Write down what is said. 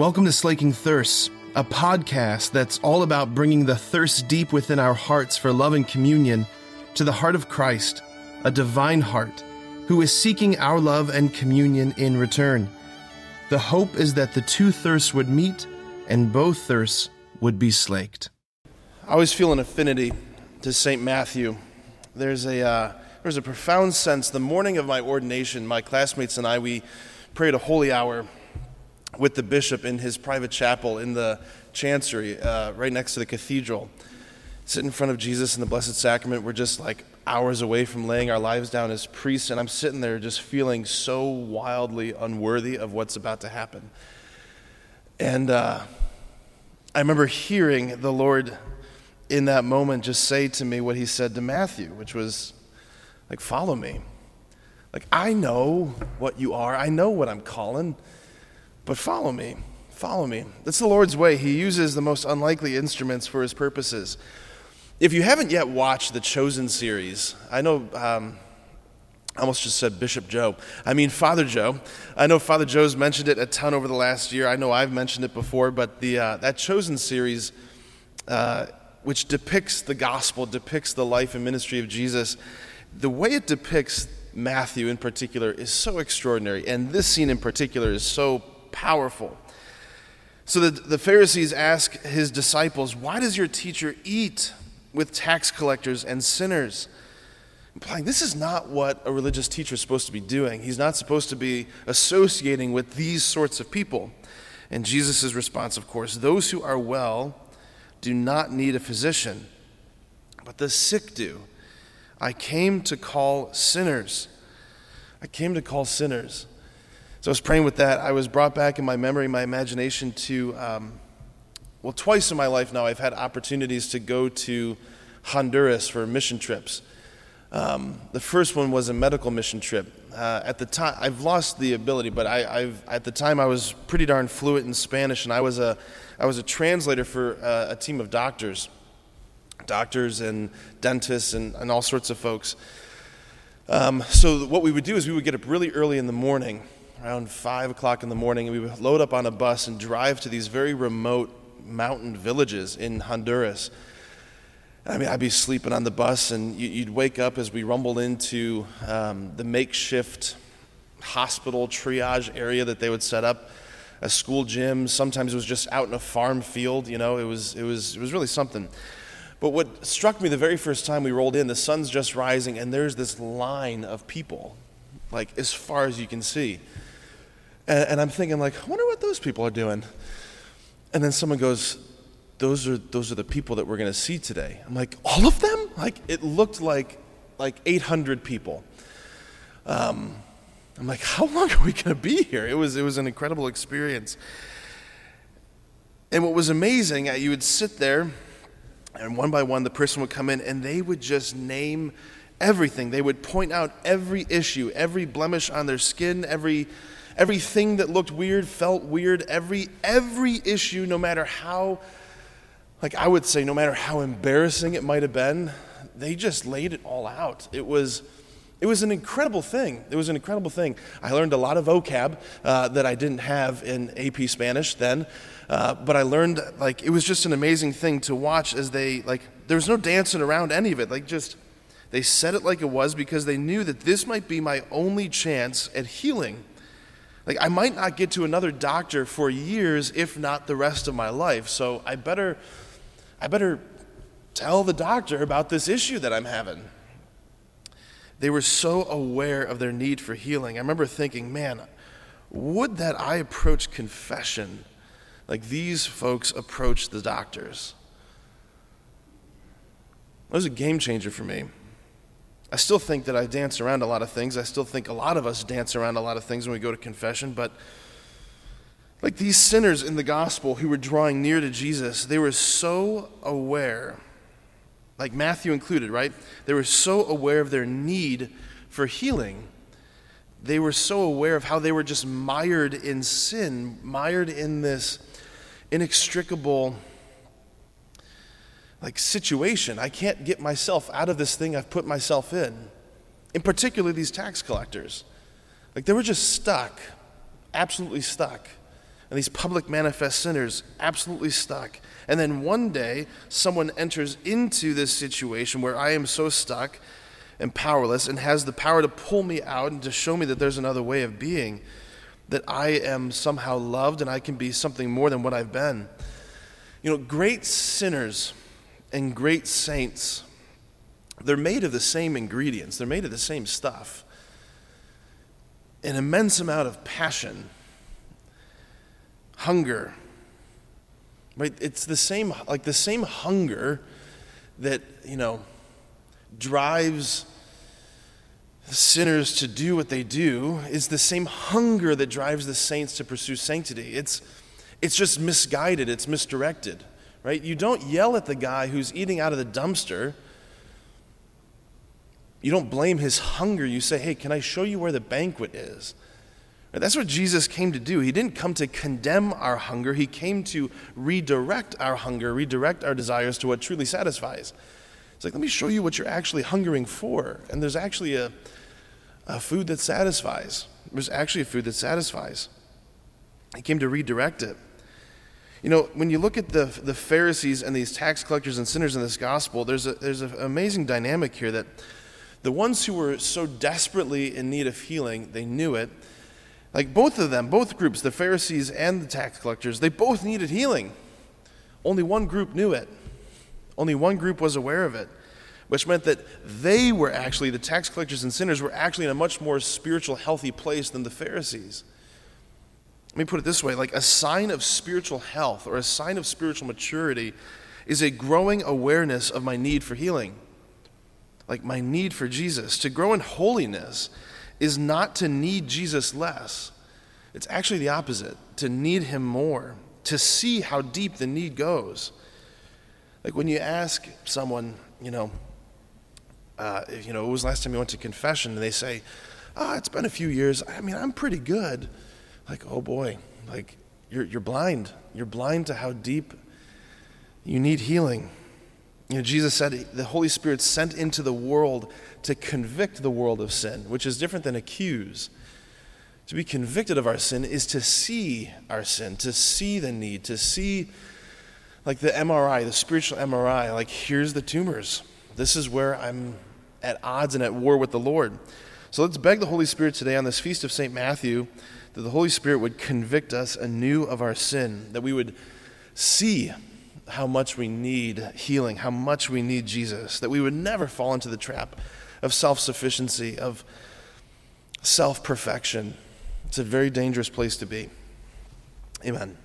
Welcome to Slaking Thirsts, a podcast that's all about bringing the thirst deep within our hearts for love and communion to the heart of Christ, a divine heart, who is seeking our love and communion in return. The hope is that the two thirsts would meet and both thirsts would be slaked. I always feel an affinity to St. Matthew. There's a, uh, there's a profound sense. The morning of my ordination, my classmates and I, we prayed a holy hour with the bishop in his private chapel in the chancery uh, right next to the cathedral. Sit in front of Jesus in the Blessed Sacrament. We're just like hours away from laying our lives down as priests, and I'm sitting there just feeling so wildly unworthy of what's about to happen. And uh, I remember hearing the Lord in that moment just say to me what he said to Matthew, which was like, Follow me. Like, I know what you are, I know what I'm calling. But follow me. Follow me. That's the Lord's way. He uses the most unlikely instruments for his purposes. If you haven't yet watched the Chosen series, I know. Um, I almost just said Bishop Joe. I mean Father Joe. I know Father Joe's mentioned it a ton over the last year. I know I've mentioned it before, but the uh, that Chosen series, uh, which depicts the gospel, depicts the life and ministry of Jesus, the way it depicts Matthew in particular is so extraordinary, and this scene in particular is so powerful. So the, the Pharisees ask his disciples, Why does your teacher eat with tax collectors and sinners? Implying this is not what a religious teacher is supposed to be doing. He's not supposed to be associating with these sorts of people. And Jesus' response, of course, those who are well do not need a physician, but the sick do. I came to call sinners. I came to call sinners. So I was praying with that. I was brought back in my memory, my imagination to, um, well, twice in my life now, I've had opportunities to go to Honduras for mission trips. Um, the first one was a medical mission trip. Uh, at the time, I've lost the ability, but I, have at the time I was pretty darn fluent in Spanish, and I was a, I was a translator for uh, a team of doctors, doctors and dentists and, and all sorts of folks. Um, so what we would do is we would get up really early in the morning around 5 o'clock in the morning, and we would load up on a bus and drive to these very remote mountain villages in Honduras. I mean, I'd be sleeping on the bus, and you'd wake up as we rumbled into um, the makeshift hospital triage area that they would set up, a school gym. Sometimes it was just out in a farm field. You know, it was it was it was really something. But what struck me the very first time we rolled in, the sun's just rising, and there's this line of people, like as far as you can see. And, and I'm thinking, like, I wonder what those people are doing. And then someone goes, those are, those are the people that we're going to see today. I'm like, all of them? Like, it looked like, like 800 people. Um, I'm like, how long are we going to be here? It was, it was an incredible experience. And what was amazing, uh, you would sit there, and one by one, the person would come in, and they would just name everything. They would point out every issue, every blemish on their skin, every everything that looked weird felt weird. Every every issue no matter how like i would say no matter how embarrassing it might have been they just laid it all out. It was it was an incredible thing. It was an incredible thing. I learned a lot of vocab uh, that i didn't have in ap spanish then uh, but i learned like it was just an amazing thing to watch as they like there was no dancing around any of it. Like just they said it like it was because they knew that this might be my only chance at healing like, I might not get to another doctor for years, if not the rest of my life. So I better, I better tell the doctor about this issue that I'm having. They were so aware of their need for healing. I remember thinking, man, would that I approach confession like these folks approach the doctors? That was a game changer for me. I still think that I dance around a lot of things. I still think a lot of us dance around a lot of things when we go to confession, but like these sinners in the gospel who were drawing near to Jesus, they were so aware, like Matthew included, right? They were so aware of their need for healing. They were so aware of how they were just mired in sin, mired in this inextricable like situation. I can't get myself out of this thing I've put myself in. In particular, these tax collectors. Like they were just stuck, absolutely stuck. and these public manifest sinners absolutely stuck. And then one day, someone enters into this situation where I am so stuck and powerless and has the power to pull me out and to show me that there's another way of being, that I am somehow loved and I can be something more than what I've been. You know, great sinners and great saints, they're made of the same ingredients, they're made of the same stuff. An immense amount of passion hunger. Right? It's the same, like the same hunger that, you know, drives sinners to do what they do is the same hunger that drives the saints to pursue sanctity. It's, it's just misguided, it's misdirected, right? You don't yell at the guy who's eating out of the dumpster. You don't blame his hunger. You say, hey, can I show you where the banquet is? That's what Jesus came to do. He didn't come to condemn our hunger, He came to redirect our hunger, redirect our desires to what truly satisfies. It's like, let me show you what you're actually hungering for. And there's actually a, a food that satisfies. There's actually a food that satisfies. He came to redirect it. You know, when you look at the, the Pharisees and these tax collectors and sinners in this gospel, there's, a, there's an amazing dynamic here that the ones who were so desperately in need of healing, they knew it like both of them, both groups, the Pharisees and the tax collectors, they both needed healing. Only one group knew it. Only one group was aware of it, which meant that they were actually, the tax collectors and sinners were actually in a much more spiritual, healthy place than the Pharisees. Let me put it this way like a sign of spiritual health or a sign of spiritual maturity is a growing awareness of my need for healing, like my need for Jesus. To grow in holiness is not to need Jesus less. It's actually the opposite to need him more, to see how deep the need goes. Like when you ask someone, you know, uh, you know, it was last time you went to confession, and they say, oh, it's been a few years. I mean, I'm pretty good. Like, oh boy, like you're, you're blind. You're blind to how deep you need healing. You know, Jesus said the Holy Spirit sent into the world to convict the world of sin, which is different than accuse. To be convicted of our sin is to see our sin, to see the need, to see, like the MRI, the spiritual MRI, like here's the tumors. This is where I'm at odds and at war with the Lord. So let's beg the Holy Spirit today on this feast of St. Matthew that the Holy Spirit would convict us anew of our sin, that we would see how much we need healing, how much we need Jesus, that we would never fall into the trap of self sufficiency, of self perfection. It's a very dangerous place to be. Amen.